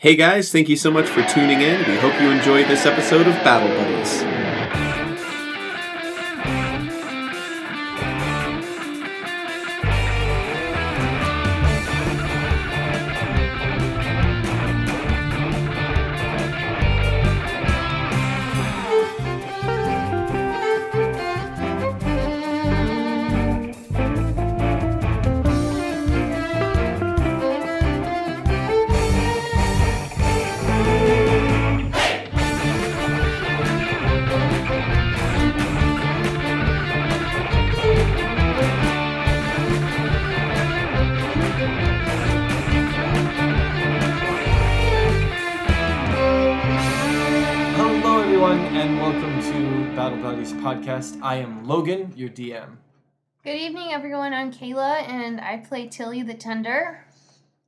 Hey guys, thank you so much for tuning in. We hope you enjoyed this episode of Battle Buddies. Your DM. Good evening, everyone. I'm Kayla, and I play Tilly the Tender.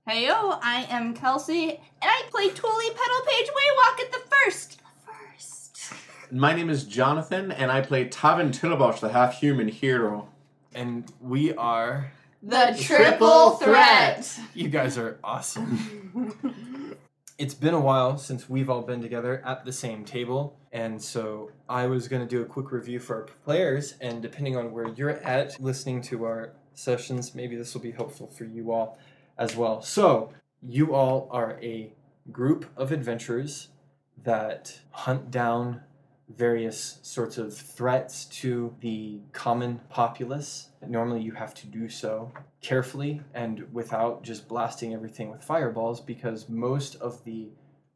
Heyo, I am Kelsey, and I play Toolie Pedal Page Waywalk at the first. First. My name is Jonathan, and I play Tavin Tillabosh, the half human hero. And we are. The Triple Threat. You guys are awesome. it's been a while since we've all been together at the same table, and so I was going to do a quick review for our players, and depending on where you're at listening to our sessions, maybe this will be helpful for you all as well. So, you all are a group of adventurers that hunt down various sorts of threats to the common populace. Normally, you have to do so carefully and without just blasting everything with fireballs because most of the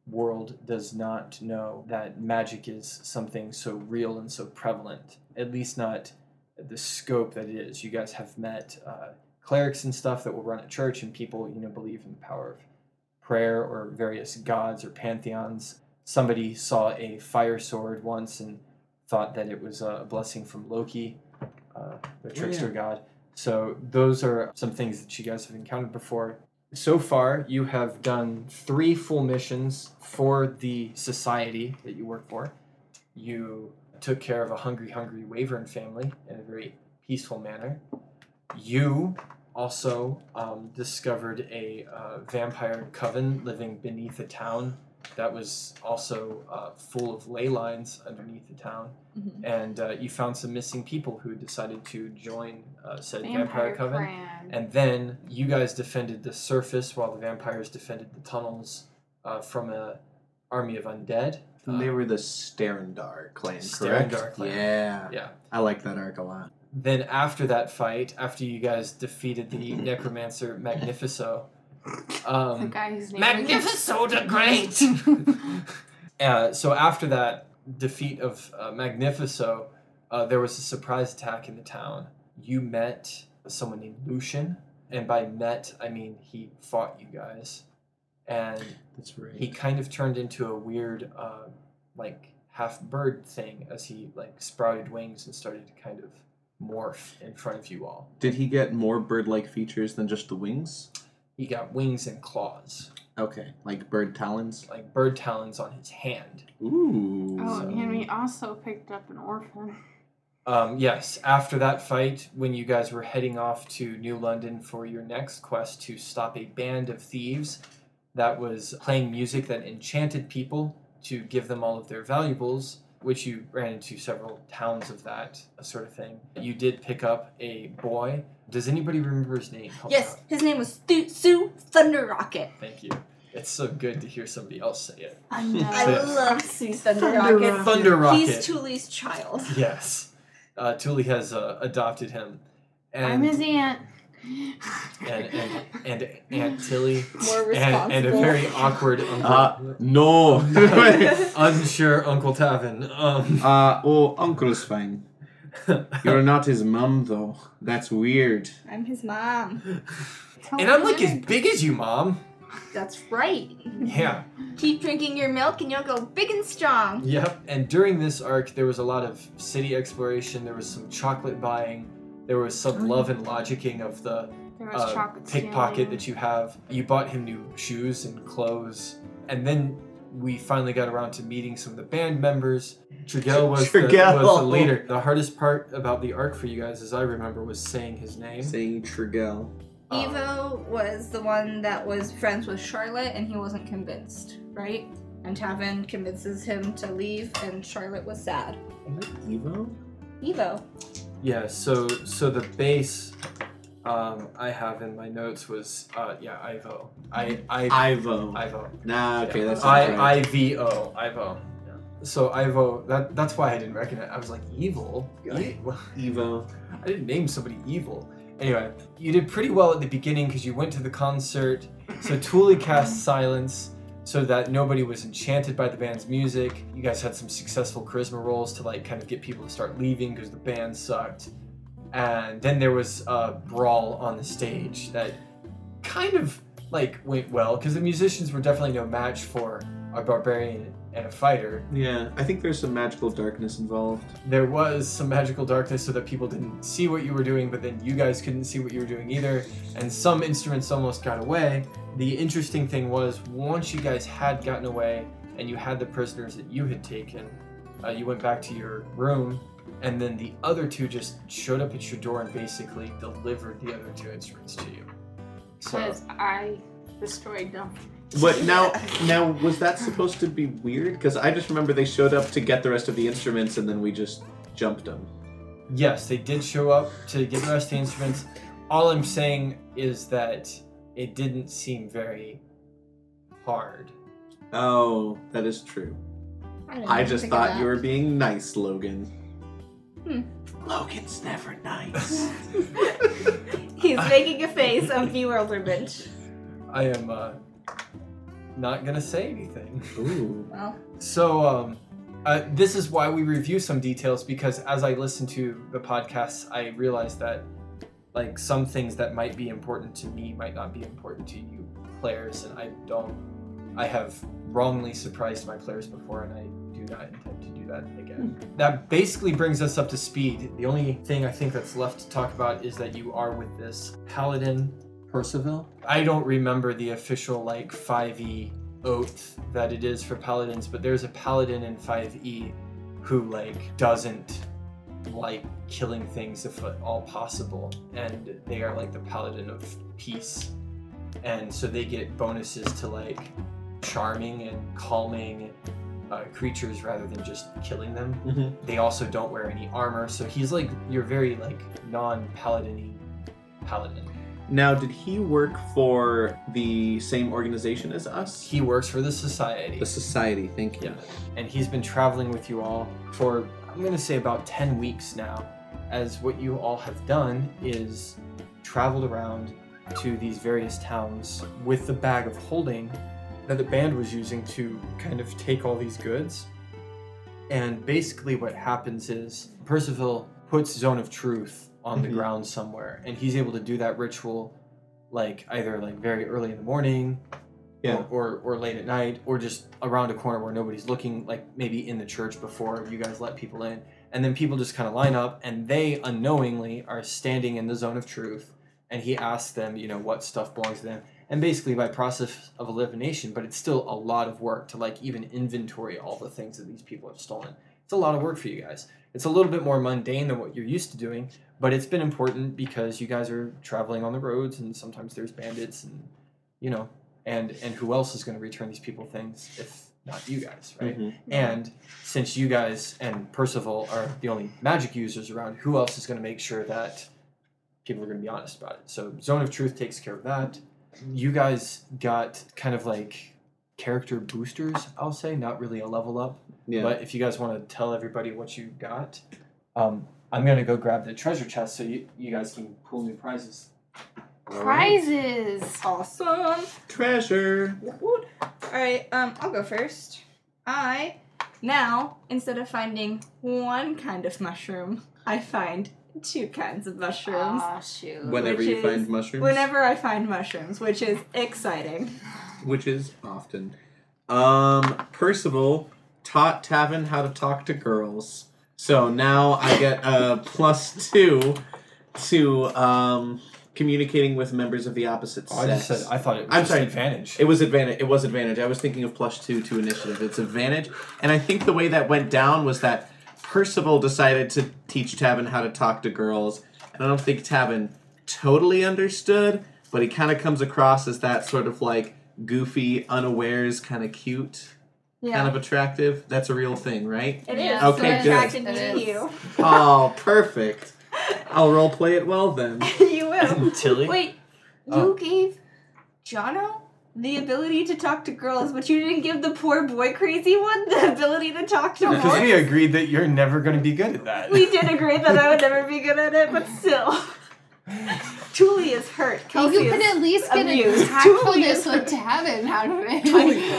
world does not know that magic is something so real and so prevalent, at least not the scope that it is. You guys have met uh, clerics and stuff that will run a church, and people, you know, believe in the power of prayer or various gods or pantheons somebody saw a fire sword once and thought that it was a blessing from Loki, uh, the trickster god. So those are some things that you guys have encountered before. So far, you have done three full missions for the society that you work for. You took care of a hungry, hungry Wyvern family in a very peaceful manner. You also um, discovered a uh, vampire coven living beneath a town that was also uh, full of ley lines underneath the town. Mhm. And uh, you found some missing people who decided to join uh, said vampire, coven. Clan. And then you guys defended the surface while the vampires defended the tunnels uh, from a army of undead. And Uh, they were the Sterndar clan, correct? Sterndar clan. Yeah. Yeah. I like that arc a lot. Then after that fight, after you guys defeated the necromancer Magnifico, the um, guy whose name Magnifico the Great. uh, so after that defeat of uh, Magnifico, uh, there was a surprise attack in the town. You met someone named Lucian, and by met I mean he fought you guys, and That's right. he kind of turned into a weird, uh, like half bird thing as he like sprouted wings and started to kind of morph in front of you all. Did he get more bird-like features than just the wings? He got wings and claws, Okay, like bird talons. like bird talons on his hand. Ooh. Oh, So- and we also picked up an orphan. Um, yes, after that fight, when you guys were heading off to New London for your next quest to stop a band of thieves that was playing music that enchanted people to give them all of their valuables, which you ran into several towns of that sort of thing. You did pick up a boy. Does anybody remember his name? Help Yes, his name was Stu- Sue Thunder Rocket. Thank you. It's so good to hear somebody else say it. I Yes. love Sue Thunder, Thunder Rocket. Rocket. Thunder Rocket. He's Tooley's child. Yes. Uh, Thule has uh, adopted him. And, I'm his aunt. And, and, and Aunt Tilly More responsible. and, and a very awkward uncle, Uh, no. unsure Uncle Tavin. Um, uh, oh, Uncle's fine. You're not his mum, though. That's weird. I'm his mom. and I'm like as big as you, Mom. That's right. Yeah. Keep drinking your milk and you'll go big and strong. Yep. And during this arc, there was a lot of city exploration. There was some chocolate buying. There was some love and logicking of the uh, pickpocket that you have. You bought him new shoes and clothes, and then we finally got around to meeting some of the band members. Trigel was, the, Trigel. was the leader. The hardest part about the arc for you guys, as I remember, was saying his name. Saying Trigel. Um, Evo was the one that was friends with Charlotte and he wasn't convinced, right? And Tavin convinces him to leave and Charlotte was sad. Evo? Evo. Yeah, so so the base um, I have in my notes was uh, yeah Ivo I I Ivo. Ivo Nah, okay, Yeah. that's I not right. I V O Ivo. Yeah. So Ivo that that's why I didn't recognize. I was like evil. E- Evo. I didn't name somebody evil. Anyway, you did pretty well at the beginning because you went to the concert. So Thule cast silence so that nobody was enchanted by the band's music. You guys had some successful charisma rolls to like kind of get people to start leaving because the band sucked. And then there was a brawl on the stage that kind of like went well because the musicians were definitely no match for a barbarian and a fighter. Yeah, I think there's some magical darkness involved. There was some magical darkness so that people didn't see what you were doing, but then you guys couldn't see what you were doing either, and some instruments almost got away. The interesting thing was, once you guys had gotten away and you had the prisoners that you had taken, uh, you went back to your room, and then the other two just showed up at your door and basically delivered the other two instruments to you. So, Because I destroyed them. But now, now was that supposed to be weird? Because I just remember they showed up to get the rest of the instruments, and then we just jumped them. Yes, they did show up to get the rest of the instruments. All I'm saying is that it didn't seem very hard. Oh, that is true. didn't I just thought you were being nice, Logan. Hmm. Logan's never nice. He's making a face of bewilderment. I am uh, not gonna say anything. Ooh. Well, So, um, uh, this is why we review some details because as I listen to the podcasts, I realize that like some things that might be important to me might not be important to you players, and I don't. I have wrongly surprised my players before, and I do not intend to do that again. That basically brings us up to speed. The only thing I think that's left to talk about is that you are with this paladin Percival? I don't remember the official like 5e oath that it is for paladins, but there's a paladin in 5e who like doesn't like killing things if at all possible, and they are like the paladin of peace, and so they get bonuses to like charming and calming uh, creatures rather than just killing them. Mm-hmm. They also don't wear any armor, so he's like your very like non-paladin paladin. Now, did he work for the same organization as us? He works for the society. the Society, thank you. Yeah. And he's been traveling with you all for, I'm going to say, about 10 weeks now. As what you all have done is traveled around to these various towns with the bag of holding that the band was using to kind of take all these goods. And basically, what happens is Percival puts Zone of Truth on the Mhm. ground somewhere, and he's able to do that ritual like either like very early in the morning Yeah. or, or or late at night or just around a corner where nobody's looking like maybe in the church before you guys let people in and then people just kind of line up and they unknowingly are standing in the zone of truth and he asks them you know what stuff belongs to them and basically by process of elimination but it's still a lot of work to like even inventory all the things that these people have stolen it's a lot of work for you guys it's a little bit more mundane than what you're used to doing but it's been important because you guys are traveling on the roads and sometimes there's bandits and you know and and who else is going to return these people things if not you guys right Mhm. and since you guys and percival are the only magic users around who else is going to make sure that people are going to be honest about it so zone of truth takes care of that you guys got kind of like character boosters i'll say not really a level up Yeah. but if you guys want to tell everybody what you got um, i'm going to go grab the treasure chest so you, you guys can pull new prizes Prizes. awesome. Treasure. Alright, um, I'll go first. I now, instead of finding one kind of mushroom, I find two kinds of mushrooms. Aw, shoot. Whenever Which you is- find mushrooms. Whenever I find mushrooms, which is exciting. Which is often. Um, Percival taught Tavin how to talk to girls. So now I get a plus two to um, communicating with members of the opposite oh, i sex. just said i thought it was I'm just sorry. advantage It was advantage. It was advantage. I was thinking of plus two to initiative. It's advantage, and I think the way that went down was that Percival decided to teach Tavin how to talk to girls, and I don't think Tavin totally understood. but he kind of comes across as that sort of like goofy, unawares, kind of cute, Yeah. kind of attractive. That's a real thing, right? It is. Okay, so good. attracted It to is. you. oh, perfect. I'll role play it well then. you will. Tilly. Wait, you Oh. gave Jono the ability to talk to girls, but you didn't give the poor boy crazy one the ability to talk to Because we agreed that you're never going to be good at that. We did agree that I would never be good at it, but still. Julie is hurt. You Kelsey could is at least get a amused. tactfulness Julie with Tavin out of it.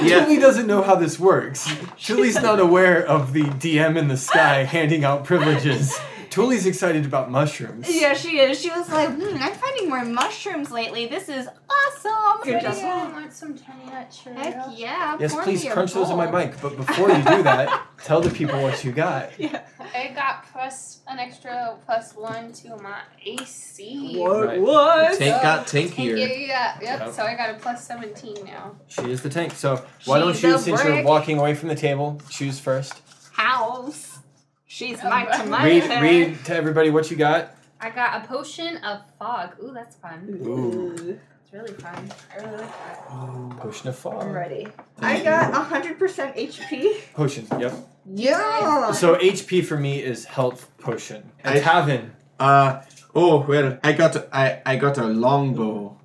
Yeah. Julie doesn't know how this works. Julie's not aware of the DM in the sky handing out privileges. Julie's excited about mushrooms. Yeah, she is. She was like, hmm, I'm finding more mushrooms lately. This is awesome. Good job. I want some tiny nut Heck yeah. Yes, please me a crunch those in my mic. But before you do that, tell the people what you got. Yeah. I got plus an extra plus one to my AC. What? Right. What? Tank got Tank, tankier. yeah, yeah, yep. Yep. So I got a plus 17 now. She is the tank. So why don't She's you, a since you're walking away from the table, choose first. House. She's Oh, my tomato. Read, read to everybody what you got. I got a potion of fog. Ooh, that's fun. Ooh. It's really fun. I really like that. Potion of fog. I'm ready. I got 100% HP. Potion. Yep. Yeah. So HP for me is health potion. And I- Tavin. Uh oh, well, I got a, I I got a longbow.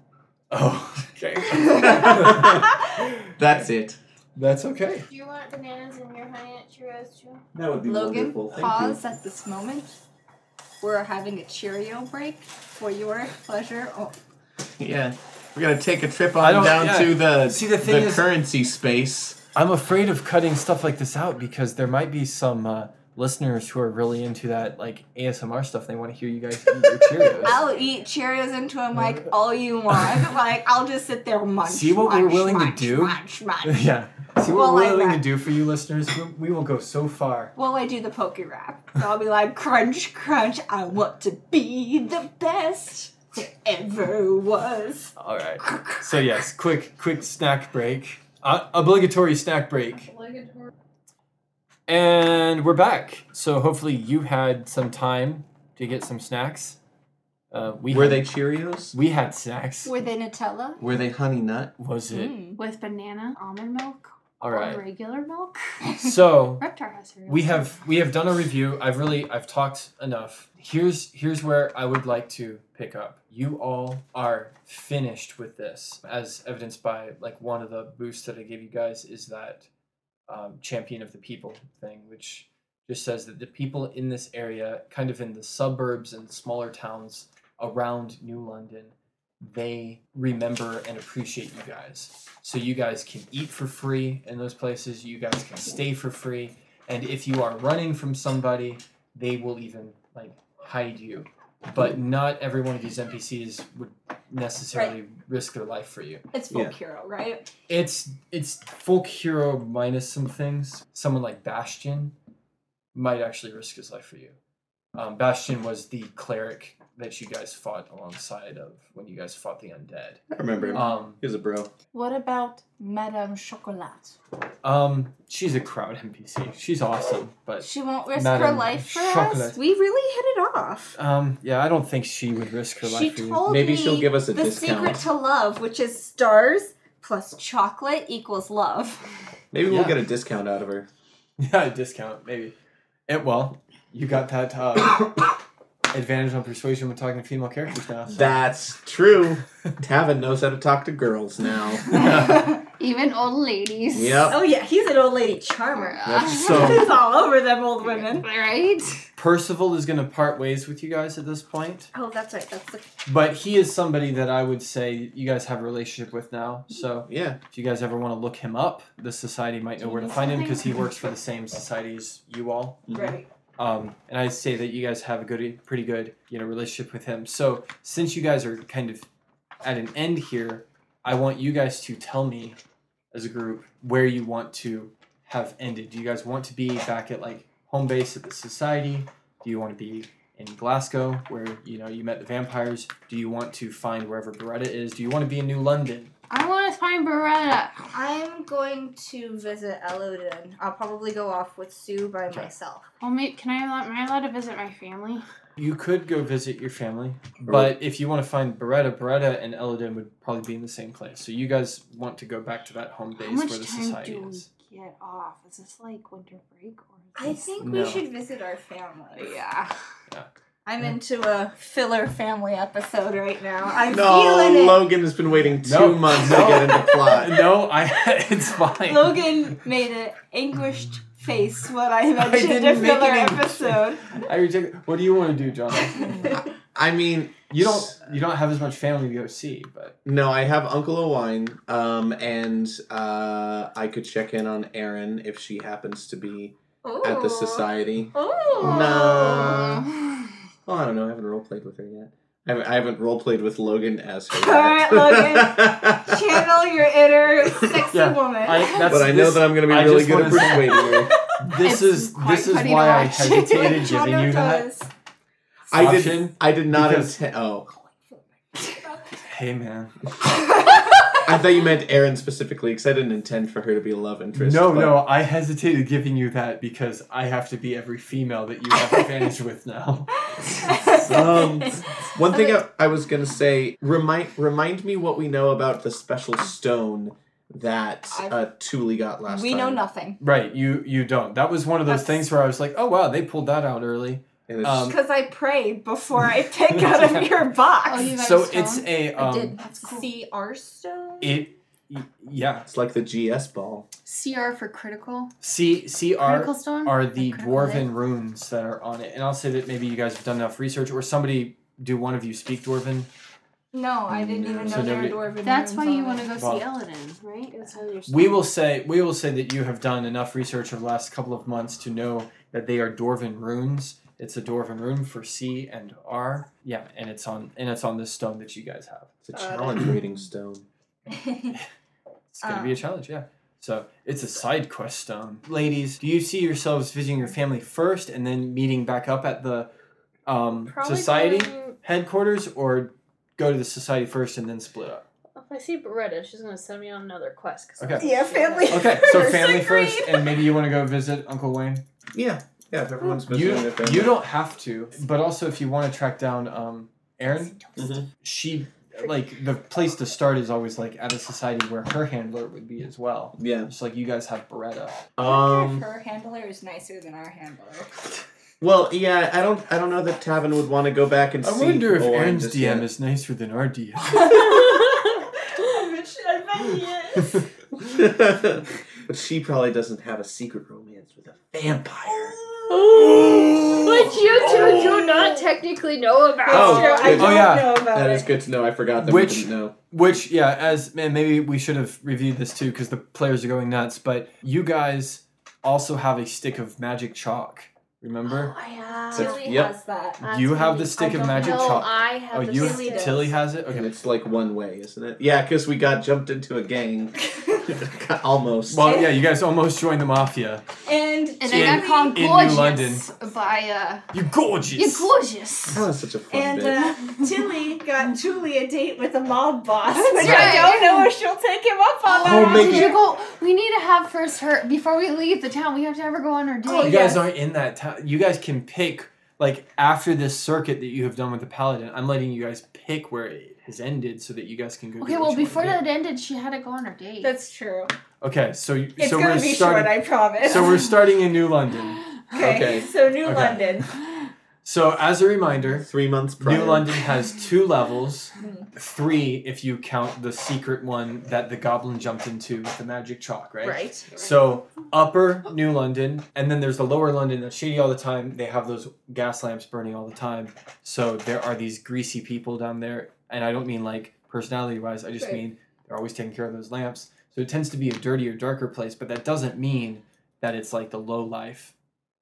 Oh, okay. That's it. That's okay. Do you want bananas in your honey nut Cheerios too? That would be Logan, wonderful. Thank pause at this moment. We're having a Cheerio break for your pleasure. Oh. Yeah, we're gonna take a trip on down yeah. to the See, the thing is- currency space. I'm afraid of cutting stuff like this out because there might be some uh, listeners who are really into that like ASMR stuff. They want to hear you guys eat your Cheerios. I'll eat Cheerios into a mic all you want. like I'll just sit there munch. See what we're munch, to munch, do? Munch, munch. yeah. See what Well, we're like willing that. to do for you listeners? We, we will go so far. Well, I do the poke rap. So I'll be like, crunch, crunch. I want to be the best there ever was. All right. So yes, quick, quick snack break. Uh, obligatory snack break. Obligatory. And we're back. So hopefully you had some time to get some snacks. Uh, we Were had, they Cheerios? We had snacks. Were they Nutella? Were they honey nut? Was it? Mm. With banana, almond milk, All or regular milk. So Reptar has cereal. we have we have done a review. I've really I've talked enough. Here's here's where I would like to pick up. You all are finished with this, as evidenced by like one of the boosts that I gave you guys is that um, champion of the people thing, which just says that the people in this area, kind of in the suburbs and smaller towns around New London, they remember and appreciate you guys. So you guys can eat for free in those places. You guys can stay for free. And if you are running from somebody, they will even like hide you. But not every one of these NPCs would necessarily risk their life for you. It's folk Yeah. hero, right? It's it's folk hero minus some things. Someone like Bastion might actually risk his life for you. Um, Bastion was the cleric that you guys fought alongside of when you guys fought the undead. I remember him. Um, he was a bro. What about Madame Chocolat? um, she's a crowd NPC. She's awesome, but She won't risk her life for Chocolat. us. We really hit it off. um, yeah, I don't think she would risk her She life for told Maybe me she'll give us a the discount. secret to love, which is stars plus chocolate equals love. Maybe we'll Yeah. get a discount out of her. Yeah, a discount maybe. It well, you got that uh, advantage on persuasion when talking to female characters now. so- That's true. Tavin knows how to talk to girls now. Even old ladies. Yep. oh yeah, he's an old lady charmer. So- he's all over them old women. right? Percival is going to part ways with you guys at this point, Oh, that's right. That's the but he is somebody that I would say you guys have a relationship with now. So Yeah. if you guys ever want to look him up, the society might know where to find him because he works for the same society as you all. right. Um, and I say that you guys have a good, pretty good, you know, relationship with him. So since you guys are kind of at an end here, I want you guys to tell me, as a group, where you want to have ended. Do you guys want to be back at like home base at the society? Do you want to be in Glasgow, where you know you met the vampires? Do you want to find wherever Beretta is? Do you want to be in New London? I want to find Beretta. I'm going to visit Elodin. I'll probably go off with Sue by Okay. myself. Well, may, can I? allow- Am I allowed to visit my family? You could go visit your family, but if you want to find Beretta, Beretta and Elodin would probably be in the same place. So you guys want to go back to that home base How much where the time society do is. we get off? Is this like winter break or? I think No. we should visit our family. Yeah. I'm into a filler family episode right now. I'm No, feeling it. Logan has been waiting two No, months no. to get into plot. no, I. It's fine. Logan made an anguished face when I mentioned didn't a make filler an anguished episode. I reject. What do you want to do, John? I mean, You don't. You don't have as much family to go see, but No, I have Uncle Owine, um, and uh, I could check in on Erin if she happens to be at the Ooh. society. Ooh. No. Well, I don't know. I haven't role played with her yet. I haven't, I haven't role played with Logan as her. Alright, yet. Channel your inner sexy Yeah, woman. I, that's, but I know this, that I'm going to be I really good at persuading her. This It's is quite this is why I hesitated giving you that. I option, did. I did not because- intend. Oh, Hey man. I thought you meant Erin specifically because I didn't intend for her to be a love interest. No, but- no, I hesitated giving you that because I have to be every female that you have advantage with now. Um, One thing I, I was gonna say remind remind me what we know about the special stone that I've- uh, Thule got last we time. know nothing. Right, you you don't. That was one of those That's- things where I was like, oh wow, they pulled that out early. And it's Um, Because I pray before I pick out of your box. Oh, you got So a stone? it's a I did. um, That's cool. See stone? it yeah. it's like the GS ball. CR for critical. C C Critical R storm. are the critical dwarven hit? runes that are on it, and I'll say that maybe you guys have done enough research, or somebody do one of you speak dwarven. No, I didn't even know So there were nobody- dwarven That's why you want to go Well- see Eladin, right? That's how you're. We will say we will say that you have done enough research over the last couple of months to know that they are dwarven runes. It's a dwarven rune for C and R. Yeah, and it's on and it's on this stone that you guys have. It's a Uh, challenge rating stone. It's gonna be a Um. challenge, yeah. So it's a side quest stone. Ladies, do you see yourselves visiting your family first and then meeting back up at the um, Probably society going- headquarters, or go to the society first and then split up? If I see Beretta, she's gonna send me on another quest. 'cause Okay. that's what Yeah, family. Okay, so family first, and maybe you want to go visit Uncle Wayne. Yeah, yeah. If everyone's You visiting their family. you don't have to, but also if you want to track down um Erin, Mhm. she like the place to start is always like at a society where her handler would be as well. Yeah. Just like you guys have Beretta. I wonder Um. her handler is nicer than our handler. Well, yeah. I don't. I don't know that Tavin would want to go back and say, I see. wonder if Owen Erin's just DM yet. is nicer than our DM. I bet he is. but she probably doesn't have a secret romance with a vampire. Which you two do oh. not technically know about. Oh, That's true. I good. Oh, don't Oh, yeah. know about That it. is good to know. I forgot that Which- we didn't know. Which, yeah, as man, maybe we should have reviewed this too because the players are going nuts. But you guys also have a stick of magic chalk. Remember? Oh, I have. That's- Tilly yep. has that. That's you have really- the stick I of don't magic no, chalk. I have Oh, the you Tilly does. Tilly has it. And Okay. it's like one way, isn't it? Yeah, because we got jumped into a gang. Almost. Well, yeah, you guys almost joined the mafia. and And In- I got called in New gorgeous London. by uh. You gorgeous. You're gorgeous. That was such a fun and bit. uh, Tilly got Julie a date with a mob boss, That's which right. I don't know if she'll take him up on that. Oh, offer. maybe- Did you go? We need to have first her before we leave the town. We have to have her go on her date. Oh, you yeah. guys aren't in that town. You guys can pick like after this circuit that you have done with the paladin. I'm letting you guys pick where it has ended so that you guys can go. Okay, do well what you before wanna that ended, she had to go on her date. That's true. Okay, so you- It's so gonna we're be starting. short, I promise. so we're starting in New London. okay. Okay. So New Okay. London. So as a reminder, Three months prior. New London has two levels. Hmm. Three if you count the secret one that the goblin jumped into with the magic chalk, right? Right. So upper New London, and then there's the lower London that's shady all the time. They have those gas lamps burning all the time. So there are these greasy people down there, and I don't mean like personality wise. I just Right. mean they're always taking care of those lamps. So it tends to be a dirtier, darker place, but that doesn't mean that it's like the low life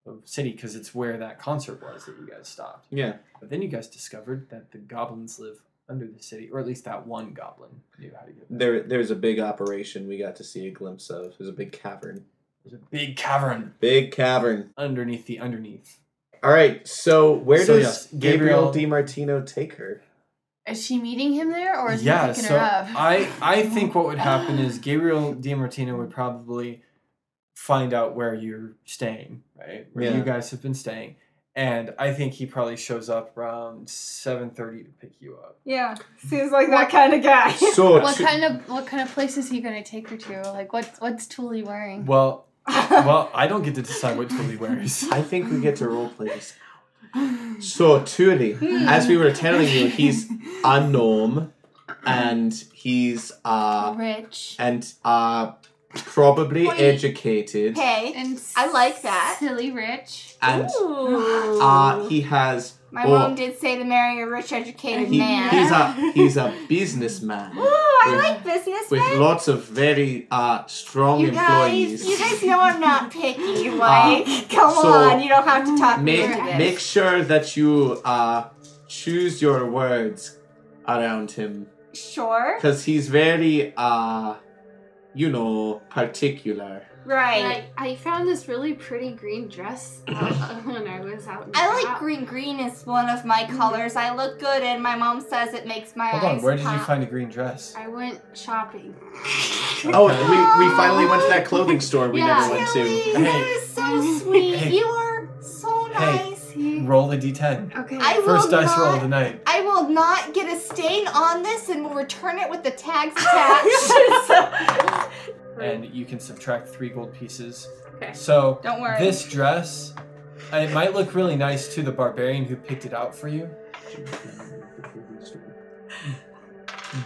of city because it's where that concert was that you guys stopped. Yeah. But then you guys discovered that the goblins live under the city, or at least that one goblin knew how to get there. There, there's a big operation we got to see a glimpse of. There's a big cavern. There's a big cavern Big cavern. underneath the underneath. All right. So where So, does yes, Gabriel, Gabriel- DiMartino take her? Is she meeting him there, or is yeah, he picking so her up? I I think what would happen is Gabriel DiMartino would probably find out where you're staying, right? Where Yeah. you guys have been staying, and I think he probably shows up around 7:30 to pick you up. Yeah, seems like that kind of guy. So What to- kind of what kind of place is he gonna take her to? Like what what's Tuli wearing? Well, well, I don't get to decide what Tuli wears. I think we get to role play this. So Tuli, as we were telling you, he's a gnome, and he's uh Rich. and uh probably Wait. educated, Hey, And I like that. Silly rich. and Ooh. uh he has My oh, mom did say to marry a rich, educated he, man. he's a he's a businessman Ooh, I with- like business with lots of very uh strong You guys, employees. you guys know I'm not picky. Like, come so on, you don't have to talk me make into this. make sure that you uh choose your words around him sure, because he's very uh you know particular right. I, I found this really pretty green dress uh, when I was out. And I like about. green. Green is one of my colors. I look good, and my mom says it makes my Hold eyes on, where did you pop. find a green dress? I went shopping. oh we, we finally went to that clothing store we Yeah. never went Tilly, to Hey. that is so sweet. Hey. You are so Hey. nice. Roll a d10. Okay. I will First dice roll of the night. I will not get a stain on this, and will return it with the tags attached. and you can subtract three gold pieces. Okay. So Don't worry. this dress, it might look really nice to the barbarian who picked it out for you,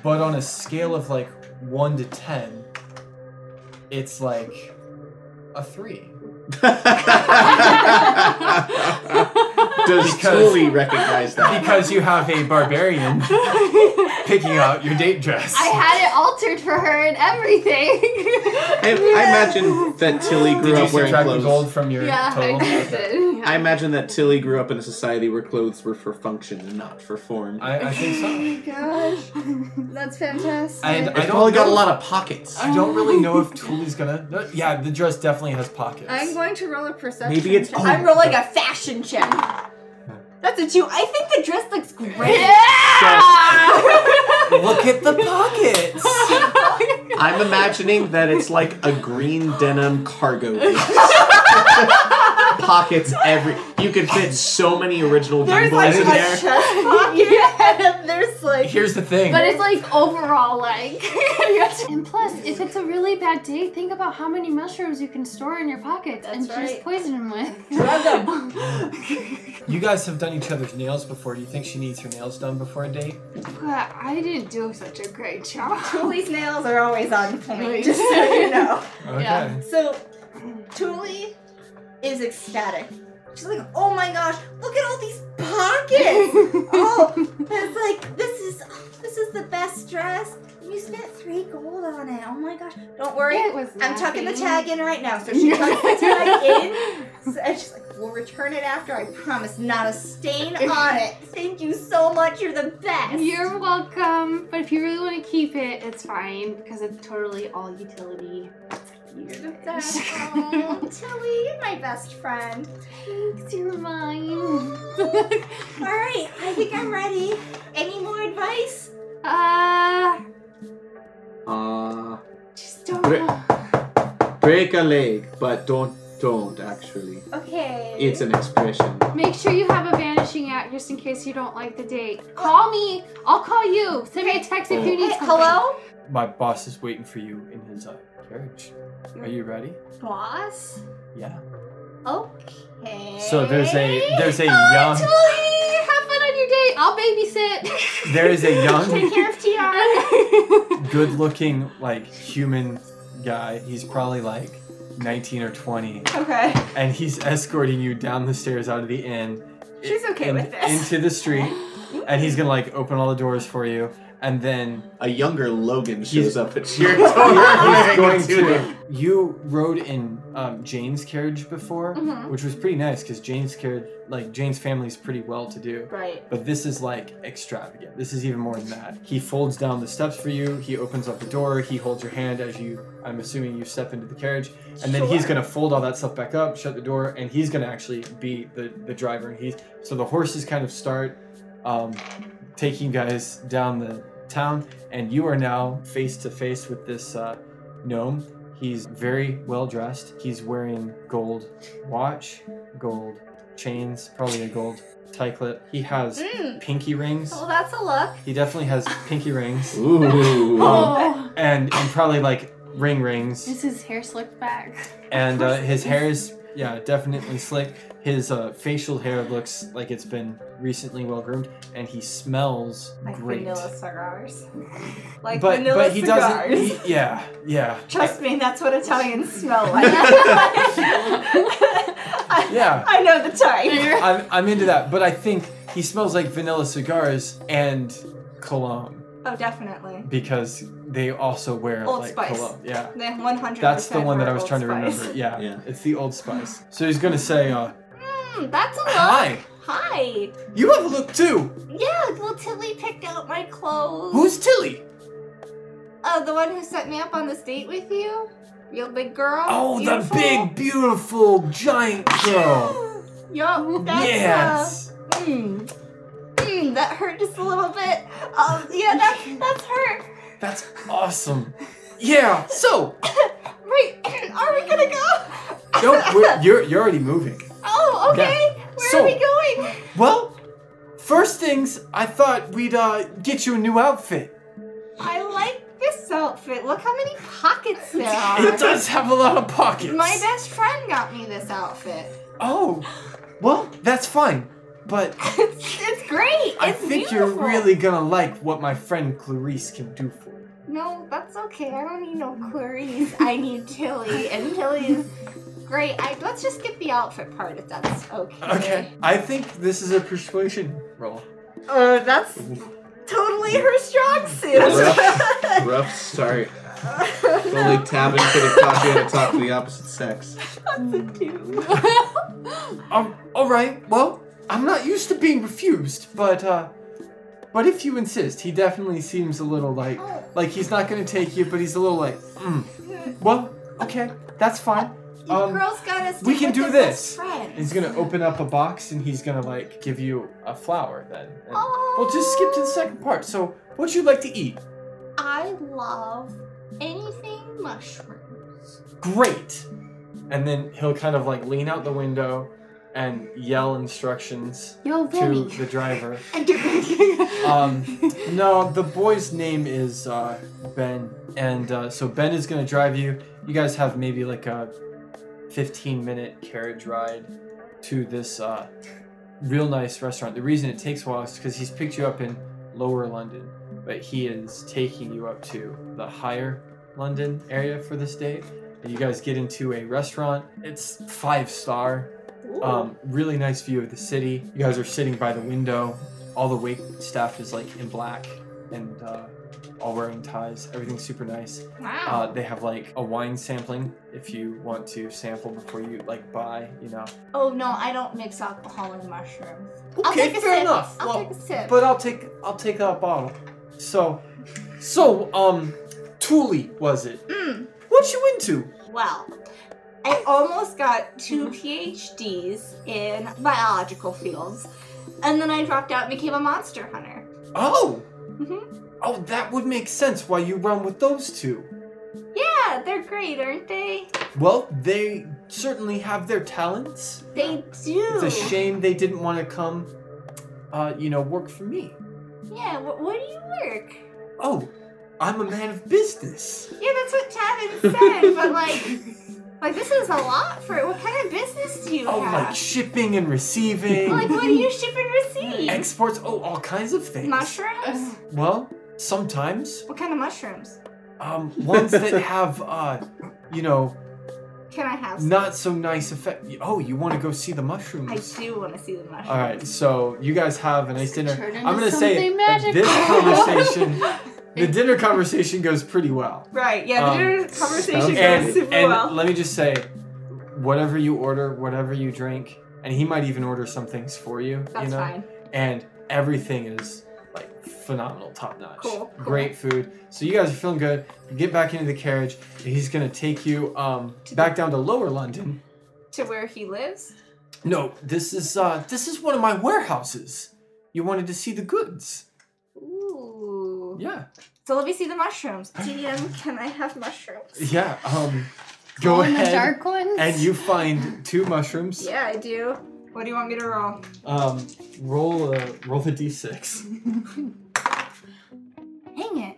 but on a scale of like one to ten, it's like a three. does Because- Tully recognize that Because you have a barbarian picking out your date dress. I had it altered for her and everything. I, I imagine that Tilly grew Did you up wearing subtract the clothes gold from your yeah, total? I did. I imagine that Tilly grew up in a society where clothes were for function and not for form. I, I think so. Oh my gosh, that's fantastic. And It's I don't probably got a know- lot of pockets. I don't really know if Tuli's gonna. no, yeah, the dress definitely has pockets. I'm going to roll a perception. Maybe it's- check. oh. I'm rolling a fashion check. That's a two. I think the dress looks great. Look at the pockets. I'm imagining that it's like a green denim cargo dress. Pockets every. You could fit so many original There's Bimbles like a in there. chest pocket, and there's like. Here's the thing. But it's like overall, like. And plus, if it's a really bad day, think about how many mushrooms you can store in your pockets and That's just poison them with. Drug 'em. you guys have done each other's nails before. Do you think she needs her nails done before a date? But I didn't do such a great job. Tuli's nails are always on point, just so you know. Okay. Yeah. So, Tuli is ecstatic. She's like, oh my gosh, look at all these pockets! oh, it's like, this is, oh, this is the best dress. You spent three gold on it. Oh my gosh. Don't worry. I'm tucking the tag in right now. So she tucks the tag in. So- and she's like, we'll return it after. I promise. Not a stain on it. Thank you so much. You're the best. You're welcome. But if you really want to keep it, it's fine because it's totally all utility. You're the best. Oh, Tilly, you're my best friend. Thanks, you're mine. All right, I think I'm ready. Any more advice? uh, Uh, just don't. Know. break a leg, but don't don't actually. Okay. It's an expression. Make sure you have a vanishing act just in case you don't like the date. Call me. I'll call you. Send me a text if you need something. hello, My boss is waiting for you in his uh, carriage. Are you ready? boss. Yeah. Okay. So there's a there's a Bye, young Tully. Have fun on your date. I'll babysit. there is a young Take care of TR. good looking like human guy. He's probably like 19 or 20 okay. and he's escorting you down the stairs out of the inn She's okay in- with this. into the street and he's gonna like open all the doors for you and then A younger Logan shows up at your he's door. going to you rode in um, jane's carriage before Mhm. which was pretty nice because jane's carriage like jane's family's pretty well to do Right. but this is like extravagant. This is even more than that. He folds down the steps for you. He opens up the door. He holds your hand as you, I'm assuming you step into the carriage. And then he's gonna fold all that stuff back up, shut the door, and he's gonna actually be the, the driver. And he's so the horses kind of start um, taking guys down the town, and you are now face to face with this uh, gnome. He's very well dressed. He's wearing gold watch, gold chains, probably a gold tie clip. He has Mm. pinky rings. Well, that's a look. He definitely has pinky rings. Ooh. Oh, and and probably like ring rings. is his hair slicked back? And uh, his hair is yeah definitely slick. His uh, facial hair looks like it's been recently well groomed, and he smells Like great. vanilla cigars. Like but vanilla but he cigars. doesn't. He, yeah yeah. Trust me, that's what Italians smell like. I, Yeah. I know the type. I'm I'm into that, but I think he smells like vanilla cigars and cologne Oh, definitely. because they also wear Old like Spice. cologne. Yeah. They 100 That's the one that I was trying to remember. Yeah, Yeah. it's the Old Spice. So he's gonna say, uh, Hmm, that's a look. "Hi, Hi. you have a look too. Yeah, well, Tilly picked out my clothes. Who's Tilly? Oh, the one who set me up on this date with you? Real big girl? Oh, Beautiful? the big, beautiful, giant girl. Yup, that's yes. uh, mm, mm, that hurt just a little bit. Um, yeah, that's that's her. That's awesome. Yeah. So, Right, are we gonna go? no, you're you're already moving. Oh, okay. Where So- are we going? Well, first things, I thought we'd uh, get you a new outfit. I like this outfit. Look how many pockets there are. It does have a lot of pockets. My best friend got me this outfit. Oh, well, that's fine. But It's, it's great. I It's think beautiful. you're really gonna like what my friend Clarice can do for you. No, that's okay. I don't need no Clarice. I need Tilly, and Tilly is great. I let's just skip the outfit part if that's okay. Okay. I think this is a persuasion roll. Uh, that's totally her strong suit. Rough, rough start. If only Tavin could have taught you how to talk to the opposite sex. That's a two. Um, all right. Well, I'm not used to being refused, but uh, but if you insist, he definitely seems a little like Oh, like he's not gonna take you, but he's a little like, mm. well, okay, that's fine. Um, girls gotta stick we can do this. friend. He's gonna open up a box and he's gonna like give you a flower then. And Oh, We'll just skip to the second part. So, what'd you like to eat? I love anything mushrooms. Great. And then he'll kind of like lean out the window and yell instructions Yo, to the driver. Um, no, the boy's name is uh, Ben, and uh, so Ben is gonna drive you. You guys have maybe like a 15 minute carriage ride to this uh, real nice restaurant. The reason it takes a while is because he's picked you up in lower London, but he is taking you up to the higher London area for this date. And you guys get into a restaurant. It's five star. Um, really nice view of the city. You guys are sitting by the window. All the wait staff is like in black and uh, all wearing ties. Everything's super nice. wow. Uh, they have like a wine sampling if you want to sample before you like buy. You know. oh no, I don't mix alcohol and mushrooms. Okay, fair sip. enough. I'll Well, take a sip. But I'll take I'll take a bottle. So, so um, Thule was it? Mm. What you into? Well, I almost got two PhDs in biological fields, and then I dropped out and became a monster hunter. Oh, hmm oh, that would make sense why you run with those two. Yeah, they're great, aren't they? Well, they certainly have their talents. They do. It's a shame they didn't want to come, uh, you know, work for me. Yeah, wh- where do you work? Oh, I'm a man of business. Yeah, that's what Tavin said, but like, like this is a lot for what kind of business do you have? Oh, have? like shipping and receiving, like, what do you ship and receive? exports. Oh, all kinds of things. mushrooms? Well, sometimes, What kind of mushrooms? um, ones that have, uh, you know, Can I have some? not so nice effect. Oh, you want to go see the mushrooms? I do want to see the mushrooms. All right, so you guys have a nice dinner. Turn I'm gonna say something that this conversation, the dinner conversation goes pretty well. Right, yeah, the Um, dinner conversation sounds goes And, super and well. let me just say, whatever you order, whatever you drink, and he might even order some things for you. That's you know, fine. and everything is like phenomenal, top notch. Cool, cool. Great food. So you guys are feeling good. You get back into the carriage. and He's gonna take you um back down to Lower London. To where he lives? No, this is uh this is one of my warehouses. You wanted to see the goods. Ooh. Yeah. So let me see the mushrooms. DM, can I have mushrooms? Yeah. Um go All in the ahead dark ones. and you find two mushrooms. Yeah, I do. What do you want me to roll? Um, roll a roll the d6. Hang it.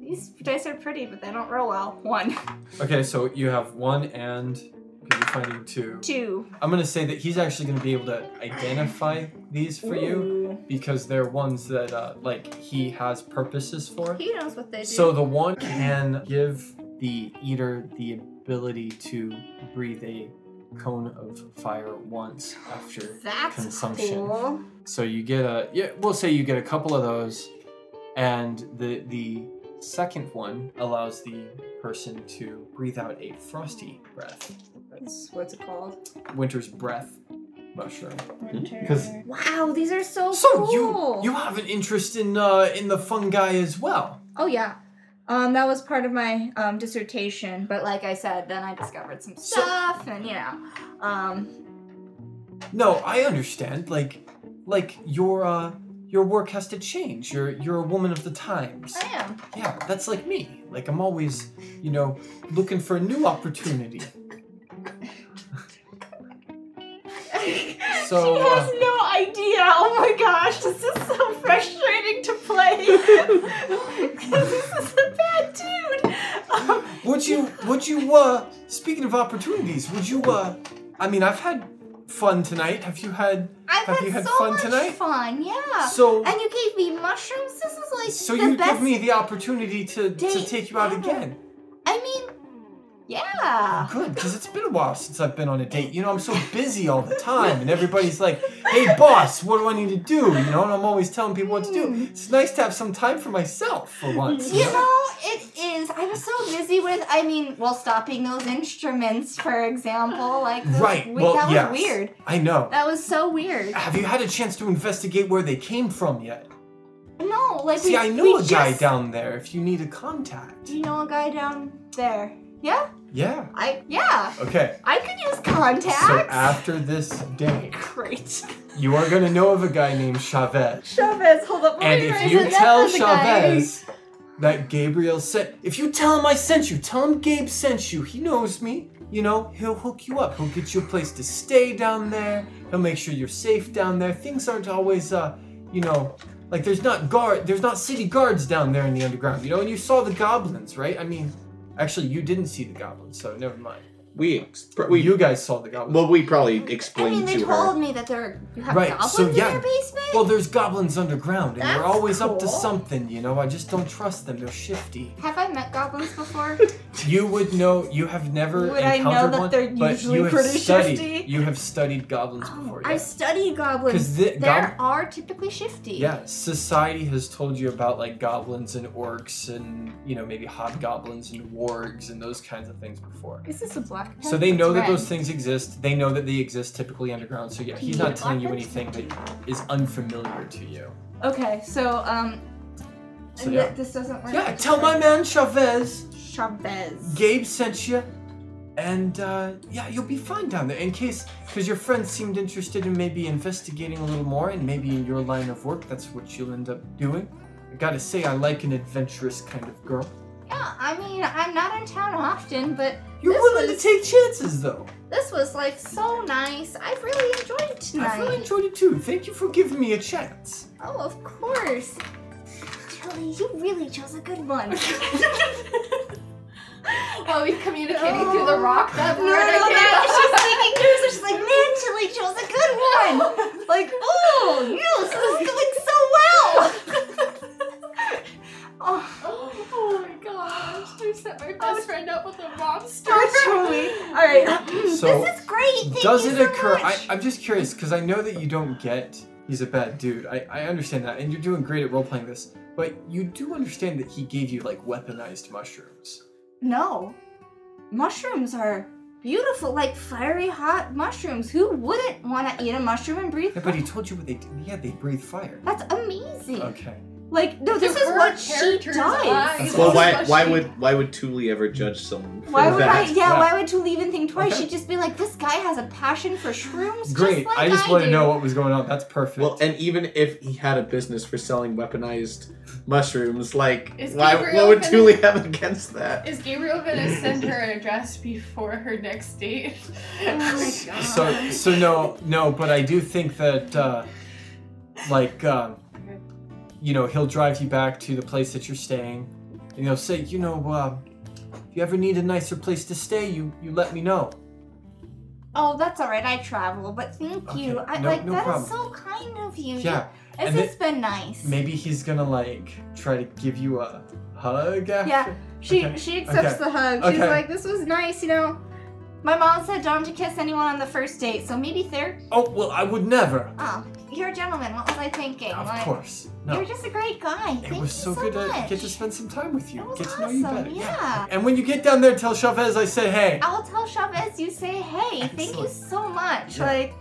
These dice are pretty, but they don't roll well. One, Okay, so you have one and you're finding two. two. I'm gonna say that he's actually gonna be able to identify these for you because they're ones that uh, like he has purposes for. He knows what they do. So the one can give the eater the ability to breathe a cone of fire once after that's consumption. cool. So you get a yeah, we'll say you get a couple of those, and the the second one allows the person to breathe out a frosty breath, That's what's it called? winter's breath mushroom. Winter. Because- wow, these are so, So cool. you you have an interest in uh in the fungi as well. Oh yeah. Um, that was part of my um, dissertation, but like I said, then I discovered some So- stuff, and you know, um, No, I understand. Like like your uh your work has to change. You're you're a woman of the times. I am. Yeah, that's like me. Like I'm always, you know, looking for a new opportunity. So, she has uh, no idea. Oh my gosh, this is so frustrating to play. Because this is a bad dude. Um, Would you would you uh speaking of opportunities, would you uh I mean I've had fun tonight. Have you had I've Have had, you had so fun much tonight? fun, yeah. so and you gave me mushrooms. This is like so you best. give me the opportunity to, to take you out again. I mean, yeah. Good, because it's been a while since I've been on a date. You know, I'm so busy all the time, and everybody's like, "Hey, boss, what do I need to do?" You know, and I'm always telling people what to do. Hmm. It's nice to have some time for myself for once. You know, it is. I'm so busy with. I mean, well, stopping those instruments, for example, like those- Right, we- well, that was yes. weird. I know. That was so weird. Have you had a chance to investigate where they came from yet? No, like See, we, I know we a guy just- down there. If you need a contact. Do you know a guy down there? Yeah, Yeah. I yeah. Okay. I could use contacts. So after this day, Great. you are gonna know of a guy named Chavez. Chavez, hold up. And if you tell that's the guy. Chavez that Gabriel sent, if you tell him I sent you, tell him Gabe sent you. He knows me. You know, he'll hook you up. He'll get you a place to stay down there. He'll make sure you're safe down there. Things aren't always, uh, you know, like there's not guard, there's not city guards down there in the underground. You know, and you saw the goblins, right? I mean, actually, you didn't see the goblins, so never mind. We, exp- we you guys saw the goblins. well, we probably explained I explained mean, they to told her. me that there are, you have Right, goblins so yeah. in your basement. Well, there's goblins underground, and they're That's always up to something, you know? I just don't trust them. They're shifty. have I met goblins before? You would know, you have never Would I know that one, they're usually you have pretty studied, shifty? You have studied goblins Oh, before, I yeah. studied goblins. 'Cause the- there gob- are typically shifty. Yeah, society has told you about like goblins and orcs and, you know, maybe hobgoblins and wargs and those kinds of things before. Is this a black So they know that those things exist. They know that they exist typically underground. So yeah, he's not telling you anything that is unfamiliar to you. Okay, so um, So yeah. th- this doesn't work. Yeah, tell my man Chavez Chavez. Gabe sent you, and uh, yeah, you'll be fine down there. In case, because your friend seemed interested in maybe investigating a little more, and maybe in your line of work, that's what you'll end up doing. I gotta say, I like an adventurous kind of girl. Yeah, I mean, I'm not in town often, but You're This willing was- to take chances, though. this was like so nice. I've really enjoyed it tonight. I've really enjoyed it too. Thank you for giving me a chance. Oh, of course. Tilly, you really chose a good one. While we communicating through the rock, that no, word no, I no, came no, up she's with. thinking too, so she's like, man, Tilly chose a good one. Like, oh, yes, this is going so well. Set my best friend up with a monster. truly. All right. So, this is great. Thank Does you it so occur? I, much. I'm just curious because I know that you don't get he's a bad dude. I, I understand that, and you're doing great at role playing this. But you do understand that he gave you like weaponized mushrooms. No. Mushrooms are beautiful, like fiery hot mushrooms. Who wouldn't want to eat a mushroom and breathe Yeah, but he told you what they do. Yeah, they breathe fire. That's amazing. Okay. Like, no, this is what she does. eyes. Well, why why would why would Thule ever judge someone for Why would that? I? Yeah, Yeah. why would Tuli even think twice? Okay. She'd just be like, "This guy has a passion for shrooms." Great. Just like I just I want to know what was going on. That's perfect. Well, and even if he had a business for selling weaponized mushrooms, like Is why Gabriel what would gonna- Thule have against that? Is Gabriel gonna send her an address before her next date? Oh my god. so so no no, but I do think that uh, like um, you know he'll drive you back to the place that you're staying, and he'll say, you know, uh, if you ever need a nicer place to stay, you you let me know. Oh, that's all right. I travel, but thank you. I no- like no that problem. is so kind of you. Yeah, This has been nice. maybe he's gonna like try to give you a hug after. Yeah, she Okay, she accepts okay, the hug. She's okay. like, "This was nice, you know." My mom said don't to kiss anyone on the first date, so maybe third. Oh well, I would never. Oh, you're a gentleman. What was I thinking? Of Like, course, no. You're just a great guy. It Thank was you so good much. to get to spend some time with you, It was get to know you awesome, better. yeah. And when you get down there, tell Chavez I said hey. I'll tell Chavez you say hey. Thank you so much. Yeah. Like,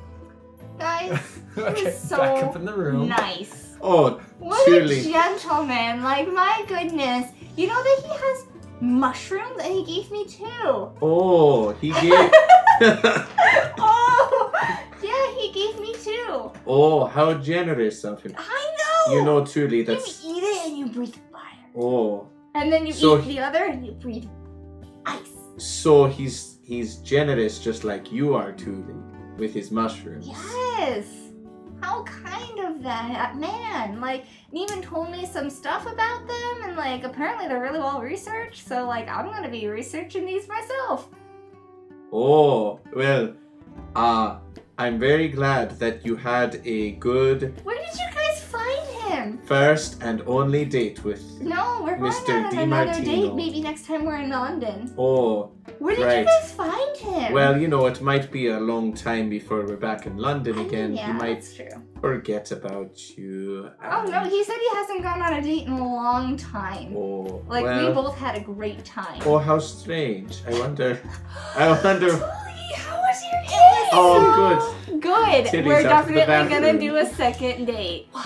guys, okay, was so back up in the room. nice. Oh, What Truly. a gentleman. Like, my goodness. You know that he has mushrooms and he gave me two. oh, he gave. oh, yeah, he gave me two. oh, how generous of him. I know. You know, truly, You eat it and you breathe fire. Oh, And then you So eat he- the other and you breathe ice. so he's he's generous, just like you are, Truly, with his mushrooms. Yes. How kind of that man. Like, even told me some stuff about them, and like, apparently they're really well researched. So, like, I'm gonna be researching these myself. Oh, well, uh, I'm very glad that you had a good Where did you guys find him? first and only date with. No, we're going Mr. on another DiMartino. date. Maybe next time we're in London. Oh, Where did Right. you guys find him? well, you know, it might be a long time before we're back in London I mean, again. yeah, he might that's true. forget about you. Oh no, he said he hasn't gone on a date in a long time. Oh, Like well, we both had a great time. Oh, how strange. I wonder. I wonder. Julie, how was your date? Oh, Good. Titties We're out to the definitely gonna bathroom. do a second date. What?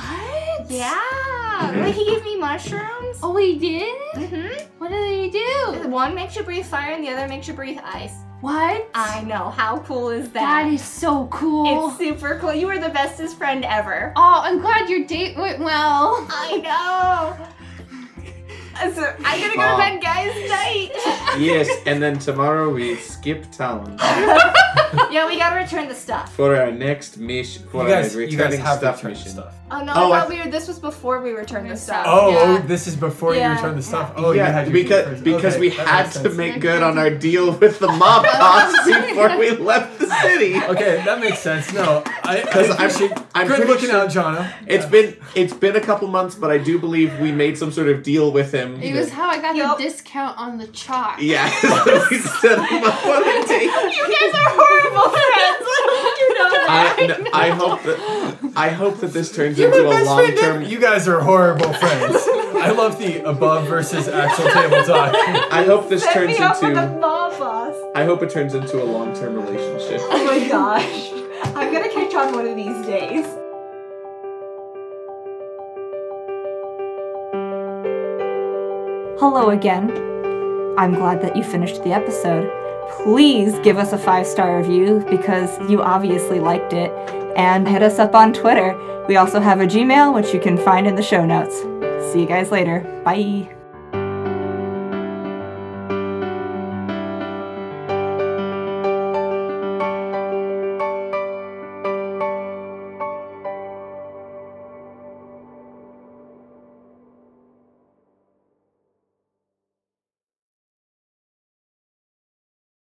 Yeah. like he gave me mushrooms. Oh, he did? Mm-hmm. What did he do? One makes you breathe fire and the other makes you breathe ice. What? I know. How cool is that that? is so cool. It's super cool. You were the bestest friend ever. Oh, I'm glad your date went well. I know. So I'm gonna go to Aw. bed, guys. Night. yes, and then tomorrow we skip town yeah, we gotta return the stuff. for our next mission. For You guys, our you guys returning have stuff returned mission. stuff. Oh no, Oh, I I thought we were. This was before we returned the stuff. Oh, oh yeah. oh, this is before Yeah. you return the stuff. Oh, you yeah, had your because first. because Okay, we that had makes to sense. make good on our deal with the mob boss before we left the city. Okay, that makes sense. No, I, I 'Cause I'm- I'm good pretty looking sure- out, Jono. It's been it's been a couple months, but I do believe we made some sort of deal with him. It was how I got Yup. the discount on the chalk. Yeah, we set him up on a date. You guys are horrible friends. you know that. I, no, I hope that I hope that this turns You're into a long term. You guys are horrible friends. I love the above versus actual table talk. I hope this Set turns me up with a into. mob boss. I hope it turns into a long term relationship. Oh my gosh. I'm gonna catch on one of these days. Hello again. I'm glad that you finished the episode. Please give us a five star review because you obviously liked it. And hit us up on Twitter. We also have a Gmail, which you can find in the show notes. See you guys later. Bye.